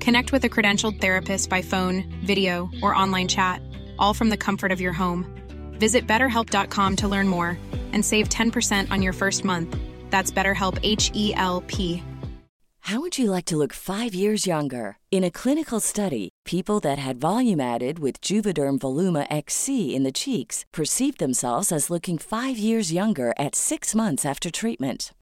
Connect with a credentialed therapist by phone, video, or online chat, all from the comfort of your home. Visit betterhelp.com to learn more and save 10% on your first month. That's BetterHelp H E L P. How would you like to look five years younger? In a clinical study, people that had volume added with Juvederm Voluma XC in the cheeks perceived themselves as looking five years younger at six months after treatment.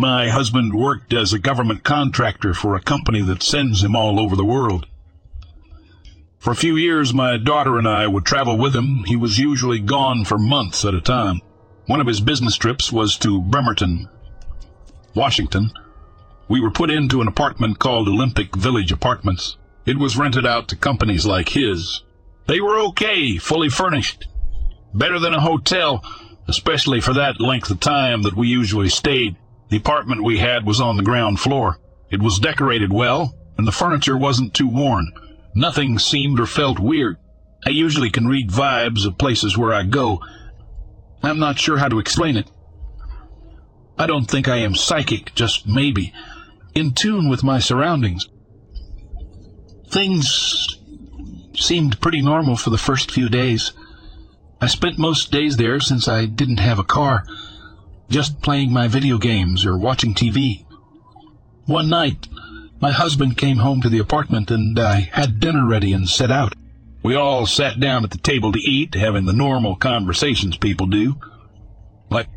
My husband worked as a government contractor for a company that sends him all over the world. For a few years, my daughter and I would travel with him. He was usually gone for months at a time. One of his business trips was to Bremerton, Washington. We were put into an apartment called Olympic Village Apartments. It was rented out to companies like his. They were okay, fully furnished. Better than a hotel, especially for that length of time that we usually stayed. The apartment we had was on the ground floor. It was decorated well, and the furniture wasn't too worn. Nothing seemed or felt weird. I usually can read vibes of places where I go. I'm not sure how to explain it. I don't think I am psychic, just maybe, in tune with my surroundings. Things seemed pretty normal for the first few days. I spent most days there since I didn't have a car, just playing my video games or watching TV. One night, my husband came home to the apartment and I had dinner ready and set out. We all sat down at the table to eat, having the normal conversations people do. Like,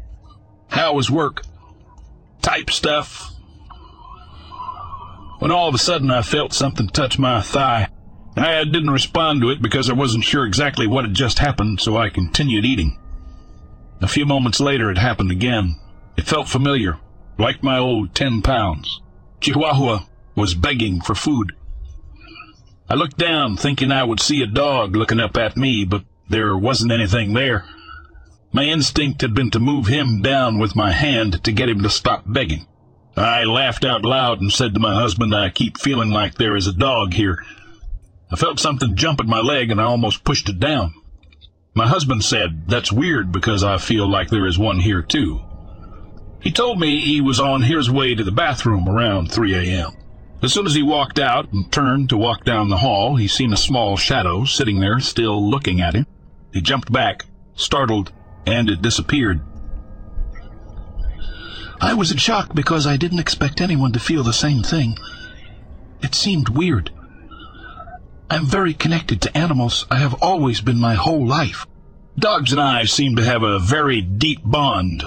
how was work? Type stuff. When all of a sudden I felt something touch my thigh. I didn't respond to it because I wasn't sure exactly what had just happened, so I continued eating. A few moments later it happened again. It felt familiar, like my old ten pounds. Chihuahua was begging for food. I looked down, thinking I would see a dog looking up at me, but there wasn't anything there. My instinct had been to move him down with my hand to get him to stop begging. I laughed out loud and said to my husband, I keep feeling like there is a dog here. I felt something jump at my leg and I almost pushed it down. My husband said, That's weird because I feel like there is one here too. He told me he was on his way to the bathroom around 3 a.m. As soon as he walked out and turned to walk down the hall, he seen a small shadow sitting there still looking at him. He jumped back, startled, and it disappeared. I was in shock because I didn't expect anyone to feel the same thing. It seemed weird. I'm very connected to animals. I have always been my whole life. Dogs and I seem to have a very deep bond,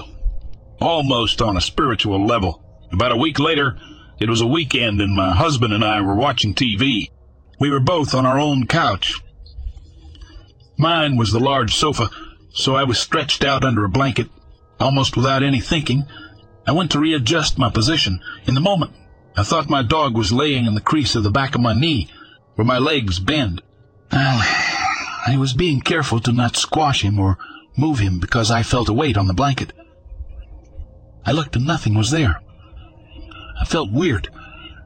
almost on a spiritual level. About a week later, it was a weekend and my husband and I were watching TV. We were both on our own couch. Mine was the large sofa, so I was stretched out under a blanket, almost without any thinking. I went to readjust my position. In the moment, I thought my dog was laying in the crease of the back of my knee, where my legs bend. I was being careful to not squash him or move him because I felt a weight on the blanket. I looked and nothing was there. I felt weird.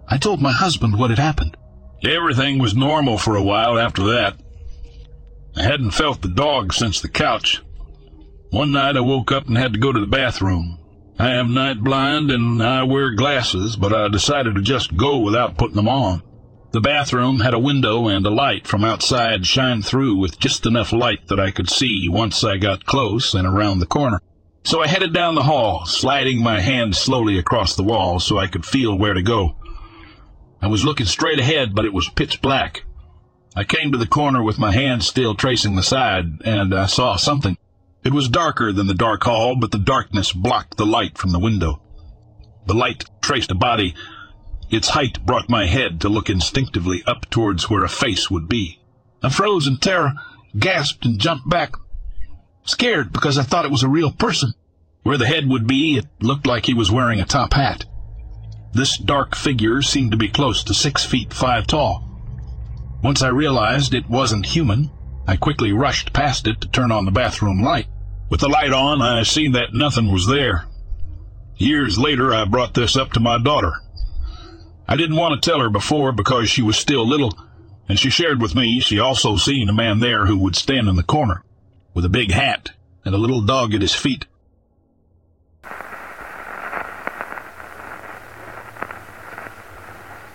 I told my husband what had happened. Everything was normal for a while after that. I hadn't felt the dog since the couch. One night I woke up and had to go to the bathroom. I am night blind and I wear glasses, but I decided to just go without putting them on. The bathroom had a window and a light from outside shined through with just enough light that I could see once I got close and around the corner. So I headed down the hall, sliding my hand slowly across the wall so I could feel where to go. I was looking straight ahead, but it was pitch black. I came to the corner with my hand still tracing the side, and I saw something. It was darker than the dark hall, but the darkness blocked the light from the window. The light traced a body. Its height brought my head to look instinctively up towards where a face would be. I froze in terror, gasped, and jumped back, scared because I thought it was a real person. Where the head would be, it looked like he was wearing a top hat. This dark figure seemed to be close to six feet five tall. Once I realized it wasn't human, I quickly rushed past it to turn on the bathroom light. With the light on, I seen that nothing was there. Years later, I brought this up to my daughter. I didn't want to tell her before because she was still little, and she shared with me she also seen a man there who would stand in the corner, with a big hat and a little dog at his feet.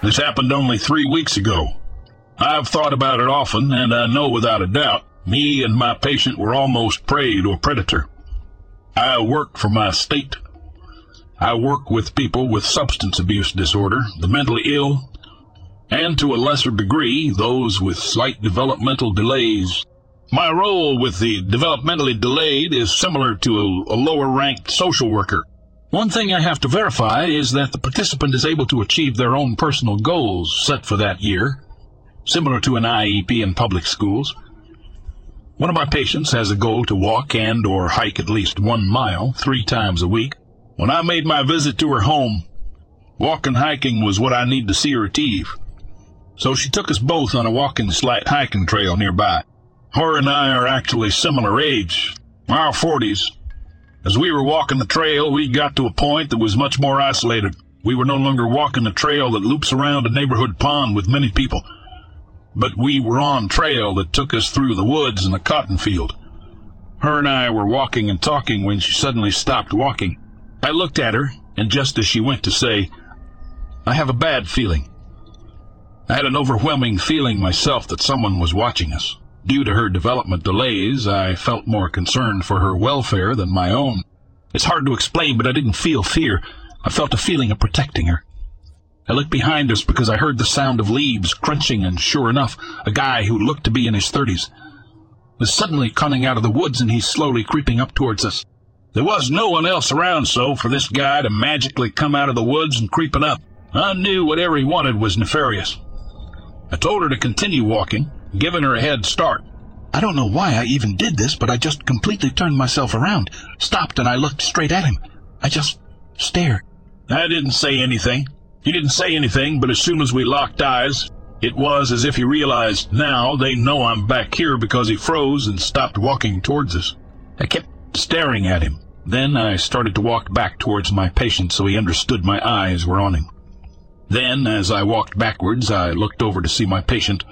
This happened only three weeks ago. I've thought about it often, and I know without a doubt me and my patient were almost prey to a predator. I work for my state. I work with people with substance abuse disorder, the mentally ill, and to a lesser degree, those with slight developmental delays. My role with the developmentally delayed is similar to a, a lower ranked social worker. One thing I have to verify is that the participant is able to achieve their own personal goals set for that year similar to an IEP in public schools. One of my patients has a goal to walk and or hike at least one mile three times a week. When I made my visit to her home, walking hiking was what I need to see her achieve. So she took us both on a walking slight hiking trail nearby. Her and I are actually similar age, our forties. As we were walking the trail, we got to a point that was much more isolated. We were no longer walking a trail that loops around a neighborhood pond with many people but we were on trail that took us through the woods and a cotton field. Her and I were walking and talking when she suddenly stopped walking. I looked at her, and just as she went to say, I have a bad feeling. I had an overwhelming feeling myself that someone was watching us. Due to her development delays, I felt more concerned for her welfare than my own. It's hard to explain, but I didn't feel fear. I felt a feeling of protecting her. I looked behind us because I heard the sound of leaves crunching, and sure enough, a guy who looked to be in his thirties was suddenly coming out of the woods, and he's slowly creeping up towards us. There was no one else around, so for this guy to magically come out of the woods and creeping up, I knew whatever he wanted was nefarious. I told her to continue walking, giving her a head start. I don't know why I even did this, but I just completely turned myself around, stopped, and I looked straight at him. I just stared. I didn't say anything. He didn't say anything, but as soon as we locked eyes, it was as if he realized now they know I'm back here because he froze and stopped walking towards us. I kept staring at him. Then I started to walk back towards my patient so he understood my eyes were on him. Then, as I walked backwards, I looked over to see my patient,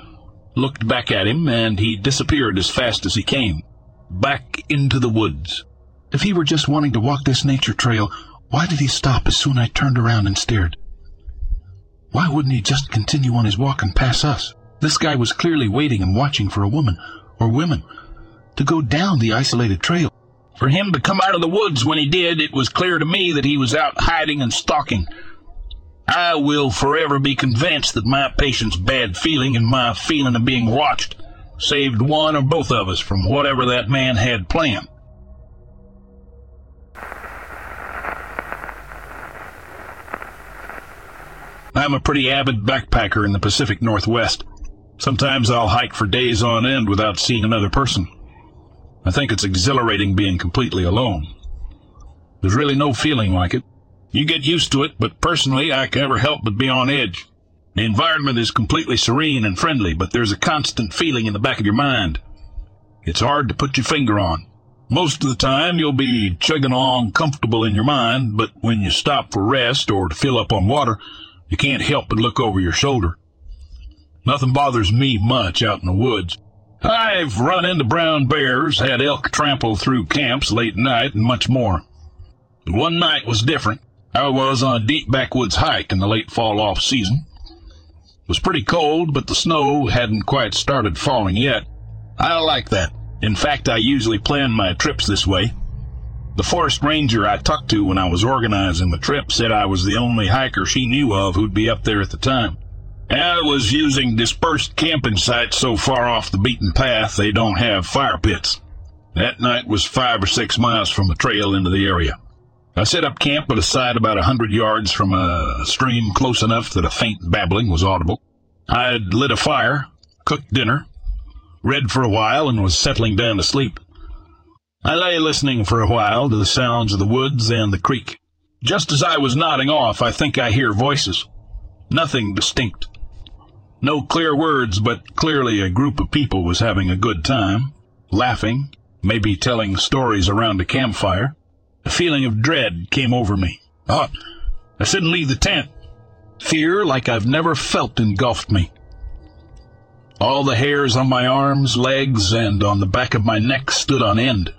looked back at him, and he disappeared as fast as he came, back into the woods. If he were just wanting to walk this nature trail, why did he stop as soon as I turned around and stared? Why wouldn't he just continue on his walk and pass us? This guy was clearly waiting and watching for a woman, or women, to go down the isolated trail. For him to come out of the woods when he did, it was clear to me that he was out hiding and stalking. I will forever be convinced that my patient's bad feeling and my feeling of being watched saved one or both of us from whatever that man had planned. I'm a pretty avid backpacker in the Pacific Northwest. Sometimes I'll hike for days on end without seeing another person. I think it's exhilarating being completely alone. There's really no feeling like it. You get used to it, but personally, I can never help but be on edge. The environment is completely serene and friendly, but there's a constant feeling in the back of your mind. It's hard to put your finger on. Most of the time, you'll be chugging along comfortable in your mind, but when you stop for rest or to fill up on water, you can't help but look over your shoulder. Nothing bothers me much out in the woods. I've run into brown bears, had elk trample through camps late night, and much more. One night was different. I was on a deep backwoods hike in the late fall off season. It was pretty cold, but the snow hadn't quite started falling yet. I like that. In fact, I usually plan my trips this way. The forest ranger I talked to when I was organizing the trip said I was the only hiker she knew of who'd be up there at the time. I was using dispersed camping sites so far off the beaten path they don't have fire pits. That night was five or six miles from the trail into the area. I set up camp at a site about a hundred yards from a stream close enough that a faint babbling was audible. I'd lit a fire, cooked dinner, read for a while, and was settling down to sleep. I lay listening for a while to the sounds of the woods and the creek. Just as I was nodding off, I think I hear voices. Nothing distinct. No clear words, but clearly a group of people was having a good time, laughing, maybe telling stories around a campfire. A feeling of dread came over me. Oh, I shouldn't leave the tent. Fear like I've never felt engulfed me. All the hairs on my arms, legs, and on the back of my neck stood on end.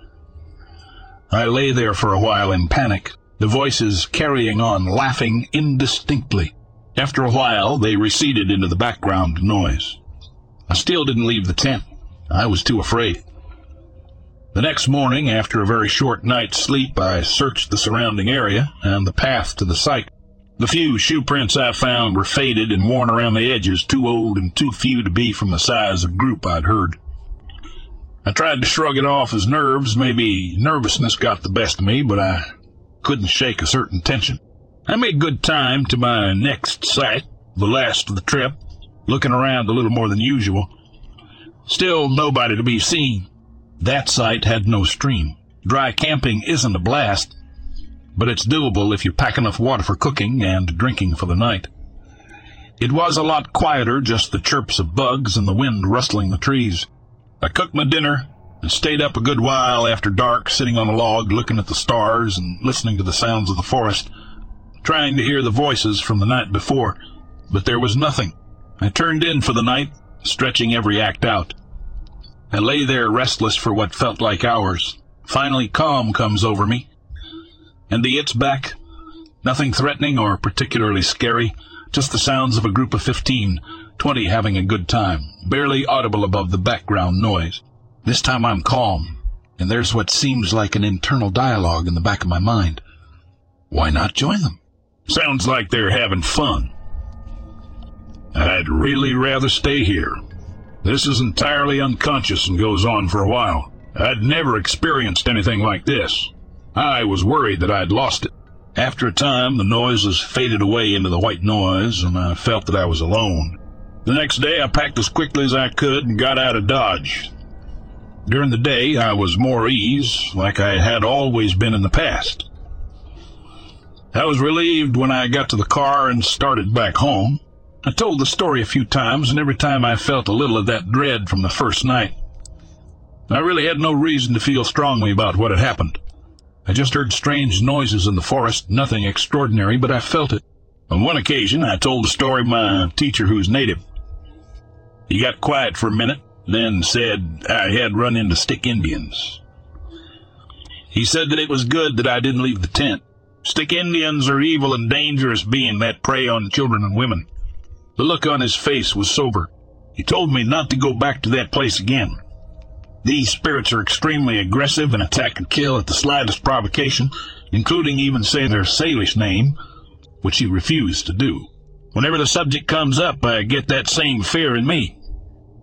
I lay there for a while in panic, the voices carrying on, laughing indistinctly. After a while, they receded into the background noise. I still didn't leave the tent. I was too afraid. The next morning, after a very short night's sleep, I searched the surrounding area and the path to the site. The few shoe prints I found were faded and worn around the edges, too old and too few to be from the size of group I'd heard. I tried to shrug it off as nerves, maybe nervousness got the best of me, but I couldn't shake a certain tension. I made good time to my next site, the last of the trip, looking around a little more than usual. Still nobody to be seen. That site had no stream. Dry camping isn't a blast, but it's doable if you pack enough water for cooking and drinking for the night. It was a lot quieter, just the chirps of bugs and the wind rustling the trees. I cooked my dinner and stayed up a good while after dark, sitting on a log looking at the stars and listening to the sounds of the forest, trying to hear the voices from the night before, but there was nothing. I turned in for the night, stretching every act out. I lay there restless for what felt like hours. Finally, calm comes over me. And the it's back. Nothing threatening or particularly scary, just the sounds of a group of fifteen, twenty having a good time, barely audible above the background noise. This time I'm calm, and there's what seems like an internal dialogue in the back of my mind. Why not join them? Sounds like they're having fun. I'd really rather stay here, this is entirely unconscious and goes on for a while. I'd never experienced anything like this. I was worried that I'd lost it. After a time, the noises faded away into the white noise, and I felt that I was alone. The next day, I packed as quickly as I could and got out of Dodge. During the day, I was more ease, like I had always been in the past. I was relieved when I got to the car and started back home. I told the story a few times, and every time I felt a little of that dread from the first night. I really had no reason to feel strongly about what had happened. I just heard strange noises in the forest, nothing extraordinary, but I felt it. On one occasion, I told the story of my teacher who's native. He got quiet for a minute, then said I had run into stick Indians. He said that it was good that I didn't leave the tent. Stick Indians are evil and dangerous beings that prey on children and women. The look on his face was sober. He told me not to go back to that place again. These spirits are extremely aggressive and attack and kill at the slightest provocation, including even saying their Salish name, which he refused to do. Whenever the subject comes up, I get that same fear in me.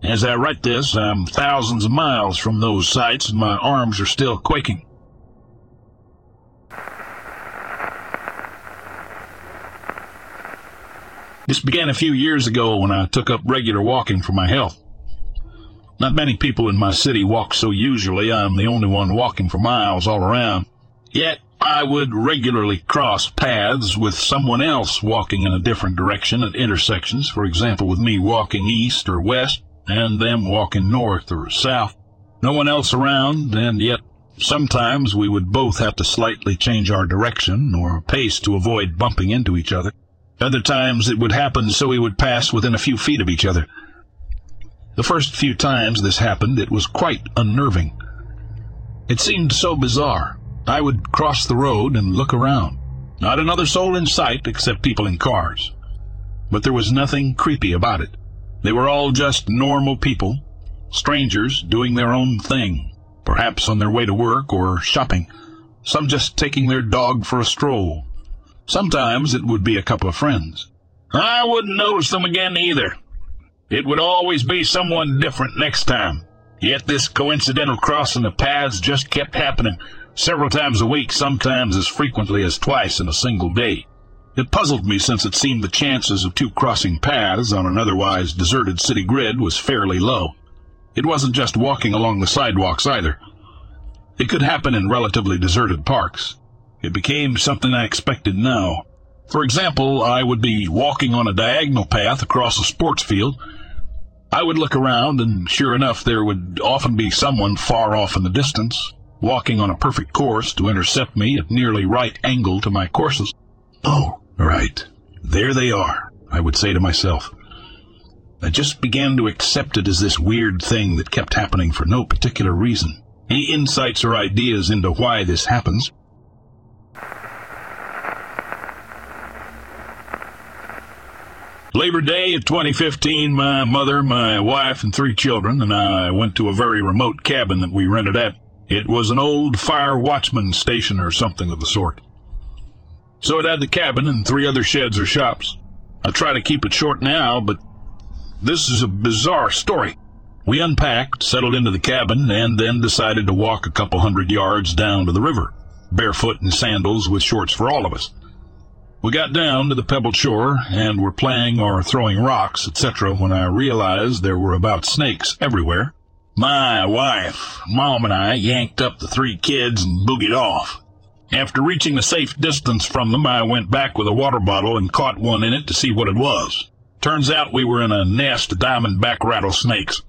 As I write this, I'm thousands of miles from those sites and my arms are still quaking. This began a few years ago when I took up regular walking for my health. Not many people in my city walk so usually. I'm the only one walking for miles all around. Yet I would regularly cross paths with someone else walking in a different direction at intersections, for example, with me walking east or west and them walking north or south. No one else around, and yet sometimes we would both have to slightly change our direction or pace to avoid bumping into each other. Other times it would happen so we would pass within a few feet of each other. The first few times this happened, it was quite unnerving. It seemed so bizarre. I would cross the road and look around. Not another soul in sight except people in cars. But there was nothing creepy about it. They were all just normal people, strangers doing their own thing, perhaps on their way to work or shopping, some just taking their dog for a stroll. Sometimes it would be a couple of friends. I wouldn't notice them again either. It would always be someone different next time. Yet this coincidental crossing of paths just kept happening several times a week, sometimes as frequently as twice in a single day. It puzzled me since it seemed the chances of two crossing paths on an otherwise deserted city grid was fairly low. It wasn't just walking along the sidewalks either. It could happen in relatively deserted parks. It became something I expected now. For example, I would be walking on a diagonal path across a sports field I would look around, and sure enough, there would often be someone far off in the distance, walking on a perfect course to intercept me at nearly right angle to my courses. Oh, right. There they are, I would say to myself. I just began to accept it as this weird thing that kept happening for no particular reason. Any insights or ideas into why this happens? Labor Day of 2015, my mother, my wife, and three children and I went to a very remote cabin that we rented at. It was an old fire watchman station or something of the sort. So it had the cabin and three other sheds or shops. I'll try to keep it short now, but this is a bizarre story. We unpacked, settled into the cabin, and then decided to walk a couple hundred yards down to the river, barefoot in sandals with shorts for all of us. We got down to the pebbled shore and were playing or throwing rocks, etc., when I realized there were about snakes everywhere. My wife, Mom, and I yanked up the three kids and boogied off. After reaching a safe distance from them, I went back with a water bottle and caught one in it to see what it was. Turns out we were in a nest of diamondback rattlesnakes.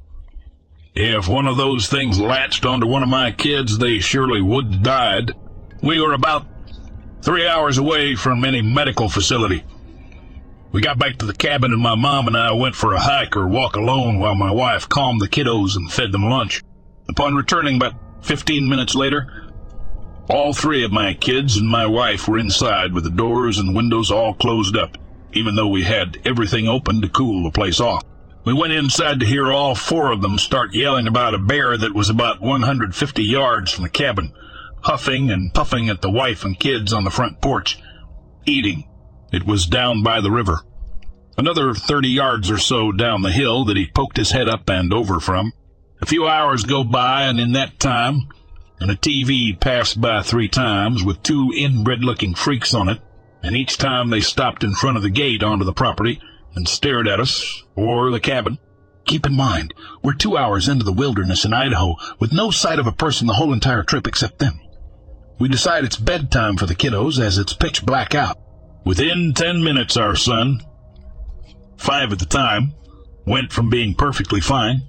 If one of those things latched onto one of my kids, they surely would have died. We were about three hours away from any medical facility. We got back to the cabin and my mom and I went for a hike or walk alone while my wife calmed the kiddos and fed them lunch. Upon returning about 15 minutes later, all three of my kids and my wife were inside with the doors and windows all closed up, even though we had everything open to cool the place off. We went inside to hear all four of them start yelling about a bear that was about 150 yards from the cabin huffing and puffing at the wife and kids on the front porch, eating. It was down by the river. Another thirty yards or so down the hill that he poked his head up and over from. A few hours go by, and in that time, and ATV passed by three times with two inbred-looking freaks on it, and each time they stopped in front of the gate onto the property and stared at us, or the cabin. Keep in mind, we're two hours into the wilderness in Idaho with no sight of a person the whole entire trip except them. We decide it's bedtime for the kiddos as it's pitch black out. Within ten minutes, our son, five at the time, went from being perfectly fine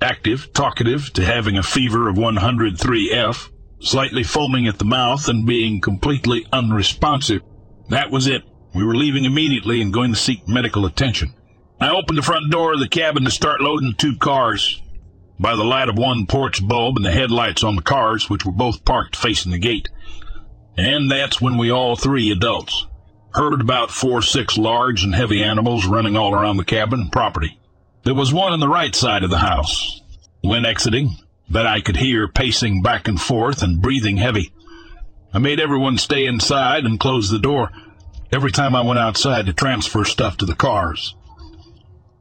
active, talkative, to having a fever of 103F, slightly foaming at the mouth, and being completely unresponsive. That was it. We were leaving immediately and going to seek medical attention. I opened the front door of the cabin to start loading two cars. By the light of one porch bulb and the headlights on the cars, which were both parked facing the gate. And that's when we all three adults heard about four six large and heavy animals running all around the cabin and property. There was one on the right side of the house. When exiting, that I could hear pacing back and forth and breathing heavy. I made everyone stay inside and close the door every time I went outside to transfer stuff to the cars.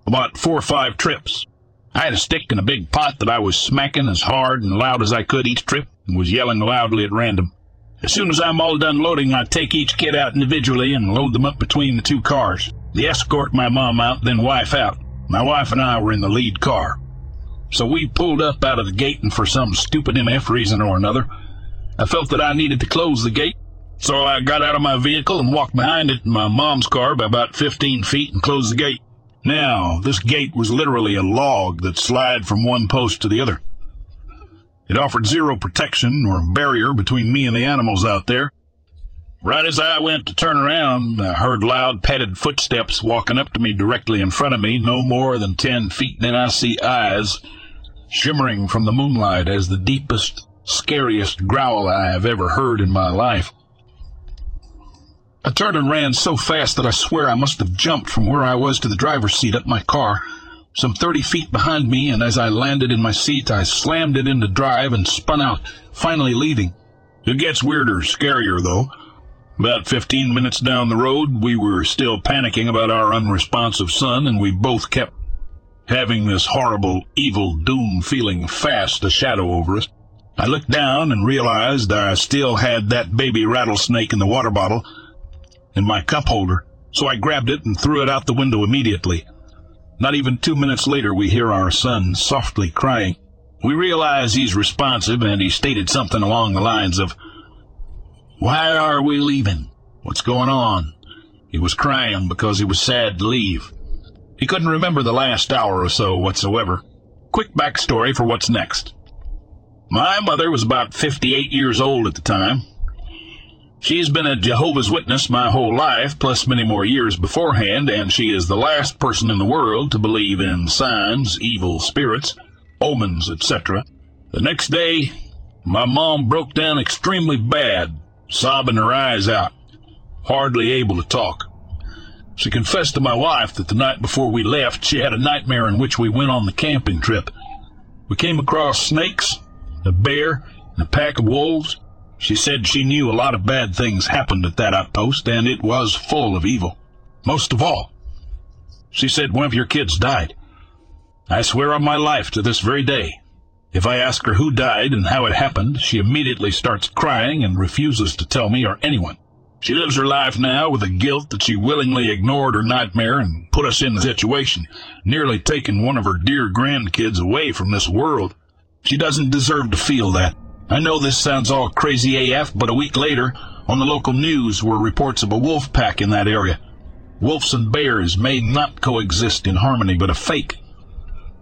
About four or five trips. I had a stick and a big pot that I was smacking as hard and loud as I could each trip and was yelling loudly at random. As soon as I'm all done loading, I take each kid out individually and load them up between the two cars. The escort my mom out, then wife out. My wife and I were in the lead car. So we pulled up out of the gate, and for some stupid MF reason or another, I felt that I needed to close the gate. So I got out of my vehicle and walked behind it in my mom's car by about 15 feet and closed the gate. Now, this gate was literally a log that slid from one post to the other. It offered zero protection or barrier between me and the animals out there. Right as I went to turn around, I heard loud, padded footsteps walking up to me directly in front of me, no more than ten feet. Then I see eyes shimmering from the moonlight as the deepest, scariest growl I have ever heard in my life. I turned and ran so fast that I swear I must have jumped from where I was to the driver's seat up my car some thirty feet behind me, and as I landed in my seat, I slammed it into drive and spun out, finally leaving. It gets weirder, scarier, though. About fifteen minutes down the road, we were still panicking about our unresponsive son, and we both kept having this horrible, evil doom feeling fast a shadow over us. I looked down and realized I still had that baby rattlesnake in the water bottle in my cup holder, so I grabbed it and threw it out the window immediately. Not even two minutes later, we hear our son softly crying. We realize he's responsive, and he stated something along the lines of, Why are we leaving? What's going on? He was crying because he was sad to leave. He couldn't remember the last hour or so whatsoever. Quick backstory for what's next. My mother was about 58 years old at the time. She's been a Jehovah's Witness my whole life, plus many more years beforehand, and she is the last person in the world to believe in signs, evil spirits, omens, etc. The next day, my mom broke down extremely bad, sobbing her eyes out, hardly able to talk. She confessed to my wife that the night before we left, she had a nightmare in which we went on the camping trip. We came across snakes, a bear, and a pack of wolves. She said she knew a lot of bad things happened at that outpost, and it was full of evil. Most of all, she said one of your kids died. I swear on my life to this very day, if I ask her who died and how it happened, she immediately starts crying and refuses to tell me or anyone. She lives her life now with the guilt that she willingly ignored her nightmare and put us in the situation, nearly taking one of her dear grandkids away from this world. She doesn't deserve to feel that. I know this sounds all crazy AF, but a week later, on the local news were reports of a wolf pack in that area. Wolves and bears may not coexist in harmony, but a fake.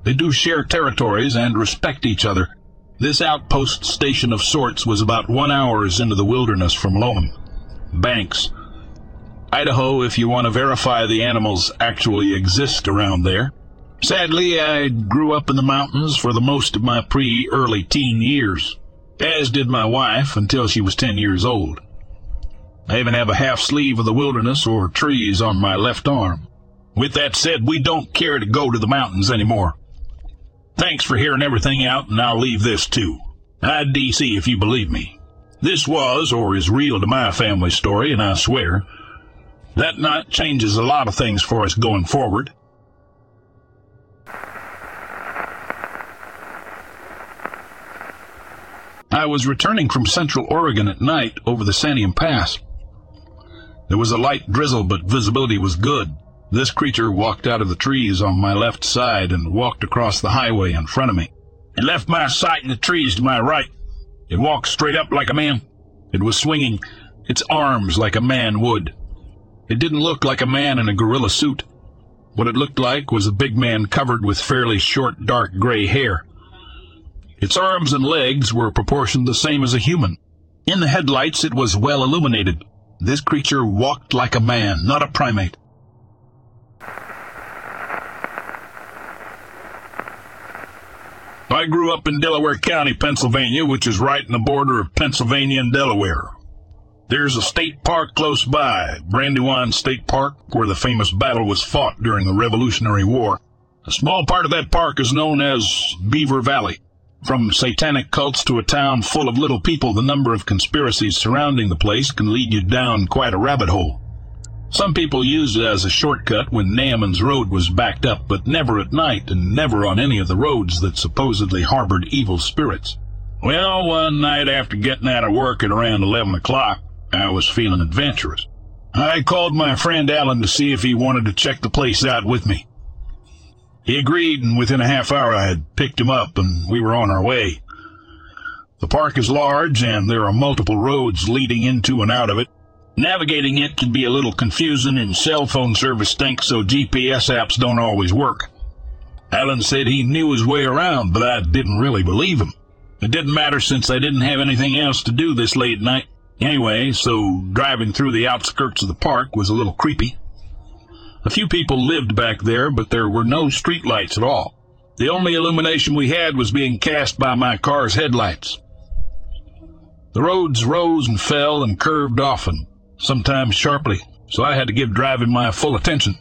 They do share territories and respect each other. This outpost station of sorts was about one hour's into the wilderness from Lowman. Banks. Idaho, if you want to verify the animals actually exist around there. Sadly, I grew up in the mountains for the most of my pre-early teen years as did my wife until she was ten years old. I even have a half sleeve of the wilderness or trees on my left arm. With that said, we don't care to go to the mountains anymore. Thanks for hearing everything out, and I'll leave this too. I'd DC if you believe me. This was, or is real to my family story, and I swear, that night changes a lot of things for us going forward. I was returning from Central Oregon at night over the Santiam Pass. There was a light drizzle, but visibility was good. This creature walked out of the trees on my left side and walked across the highway in front of me. It left my sight in the trees to my right. It walked straight up like a man. It was swinging its arms like a man would. It didn't look like a man in a gorilla suit. What it looked like was a big man covered with fairly short dark gray hair. Its arms and legs were proportioned the same as a human. In the headlights it was well illuminated. This creature walked like a man, not a primate. I grew up in Delaware County, Pennsylvania, which is right in the border of Pennsylvania and Delaware. There's a state park close by, Brandywine State Park, where the famous battle was fought during the Revolutionary War. A small part of that park is known as Beaver Valley. From satanic cults to a town full of little people, the number of conspiracies surrounding the place can lead you down quite a rabbit hole. Some people used it as a shortcut when Naaman's road was backed up, but never at night and never on any of the roads that supposedly harbored evil spirits. Well, one night after getting out of work at around 11 o'clock, I was feeling adventurous. I called my friend Alan to see if he wanted to check the place out with me. He agreed, and within a half hour I had picked him up and we were on our way. The park is large and there are multiple roads leading into and out of it. Navigating it can be a little confusing and cell phone service stinks so GPS apps don't always work. Alan said he knew his way around, but I didn't really believe him. It didn't matter since I didn't have anything else to do this late night. Anyway, so driving through the outskirts of the park was a little creepy. A few people lived back there, but there were no streetlights at all. The only illumination we had was being cast by my car's headlights. The roads rose and fell and curved often, sometimes sharply, so I had to give driving my full attention.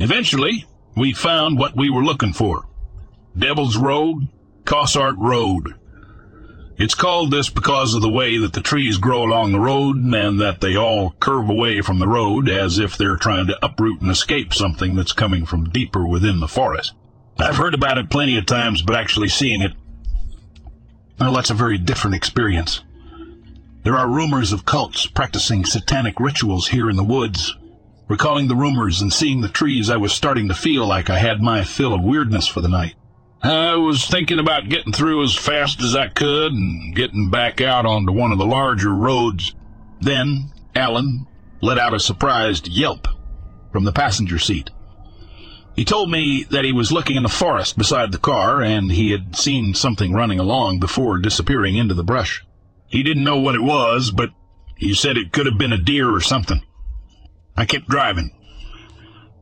Eventually, we found what we were looking for. Devil's Road, Cossart Road. It's called this because of the way that the trees grow along the road and that they all curve away from the road as if they're trying to uproot and escape something that's coming from deeper within the forest. I've heard about it plenty of times, but actually seeing it, well, that's a very different experience. There are rumors of cults practicing satanic rituals here in the woods. Recalling the rumors and seeing the trees, I was starting to feel like I had my fill of weirdness for the night. I was thinking about getting through as fast as I could and getting back out onto one of the larger roads. Then Alan let out a surprised yelp from the passenger seat. He told me that he was looking in the forest beside the car and he had seen something running along before disappearing into the brush. He didn't know what it was, but he said it could have been a deer or something. I kept driving.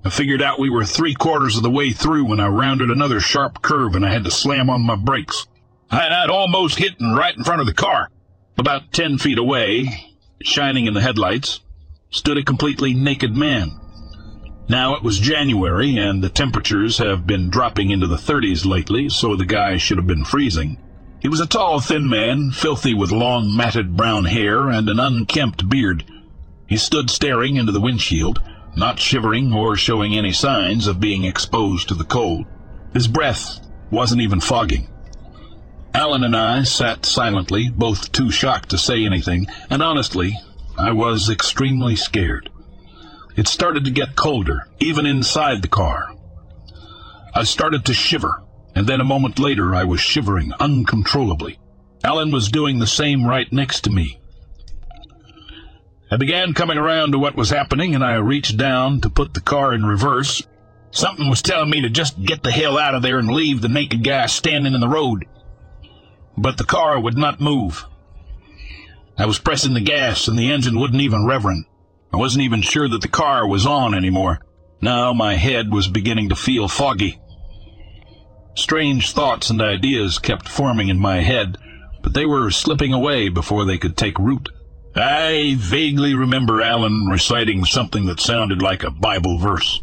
I figured out we were three quarters of the way through when I rounded another sharp curve and I had to slam on my brakes. I had almost hit and right in front of the car. About ten feet away, shining in the headlights, stood a completely naked man. Now it was January, and the temperatures have been dropping into the 30s lately, so the guy should have been freezing. He was a tall, thin man, filthy with long, matted brown hair and an unkempt beard. He stood staring into the windshield, not shivering or showing any signs of being exposed to the cold. His breath wasn't even fogging. Alan and I sat silently, both too shocked to say anything, and honestly, I was extremely scared. It started to get colder, even inside the car. I started to shiver and then a moment later I was shivering uncontrollably. Alan was doing the same right next to me. I began coming around to what was happening, and I reached down to put the car in reverse. Something was telling me to just get the hell out of there and leave the naked guy standing in the road. But the car would not move. I was pressing the gas, and the engine wouldn't even reverend. I wasn't even sure that the car was on anymore. Now my head was beginning to feel foggy. Strange thoughts and ideas kept forming in my head, but they were slipping away before they could take root. I vaguely remember Alan reciting something that sounded like a Bible verse.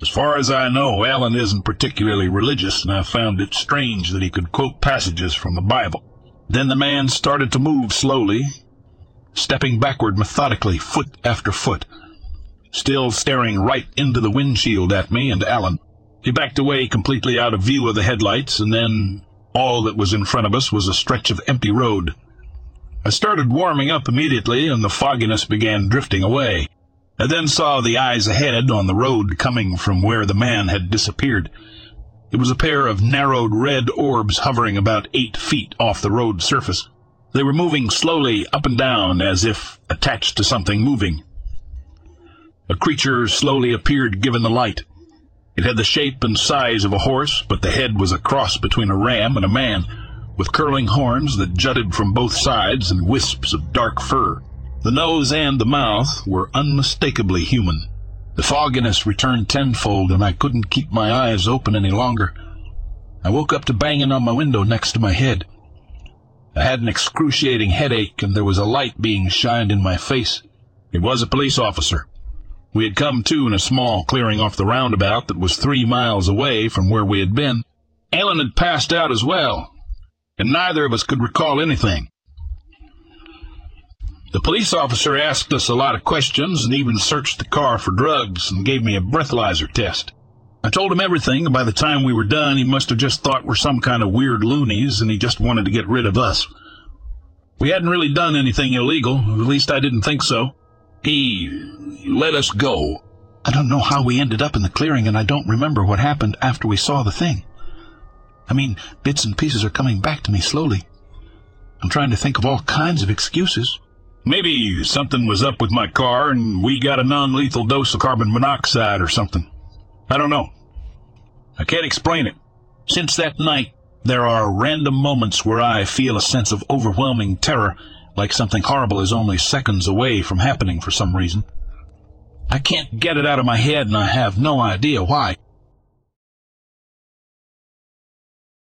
As far as I know, Alan isn't particularly religious, and I found it strange that he could quote passages from the Bible. Then the man started to move slowly, stepping backward methodically, foot after foot, still staring right into the windshield at me and Alan. He backed away completely out of view of the headlights, and then all that was in front of us was a stretch of empty road. I started warming up immediately, and the fogginess began drifting away. I then saw the eyes ahead on the road coming from where the man had disappeared. It was a pair of narrowed red orbs hovering about eight feet off the road surface. They were moving slowly up and down as if attached to something moving. A creature slowly appeared given the light. It had the shape and size of a horse, but the head was a cross between a ram and a man, with curling horns that jutted from both sides and wisps of dark fur. The nose and the mouth were unmistakably human. The fogginess returned tenfold, and I couldn't keep my eyes open any longer. I woke up to banging on my window next to my head. I had an excruciating headache, and there was a light being shined in my face. It was a police officer. We had come to in a small clearing off the roundabout that was three miles away from where we had been. Alan had passed out as well, and neither of us could recall anything. The police officer asked us a lot of questions and even searched the car for drugs and gave me a breathalyzer test. I told him everything, and by the time we were done, he must have just thought we're some kind of weird loonies, and he just wanted to get rid of us. We hadn't really done anything illegal, at least I didn't think so. He let us go. I don't know how we ended up in the clearing, and I don't remember what happened after we saw the thing. I mean, bits and pieces are coming back to me slowly. I'm trying to think of all kinds of excuses. Maybe something was up with my car and we got a non-lethal dose of carbon monoxide or something. I don't know. I can't explain it. Since that night, there are random moments where I feel a sense of overwhelming terror, like something horrible is only seconds away from happening for some reason. I can't get it out of my head and I have no idea why.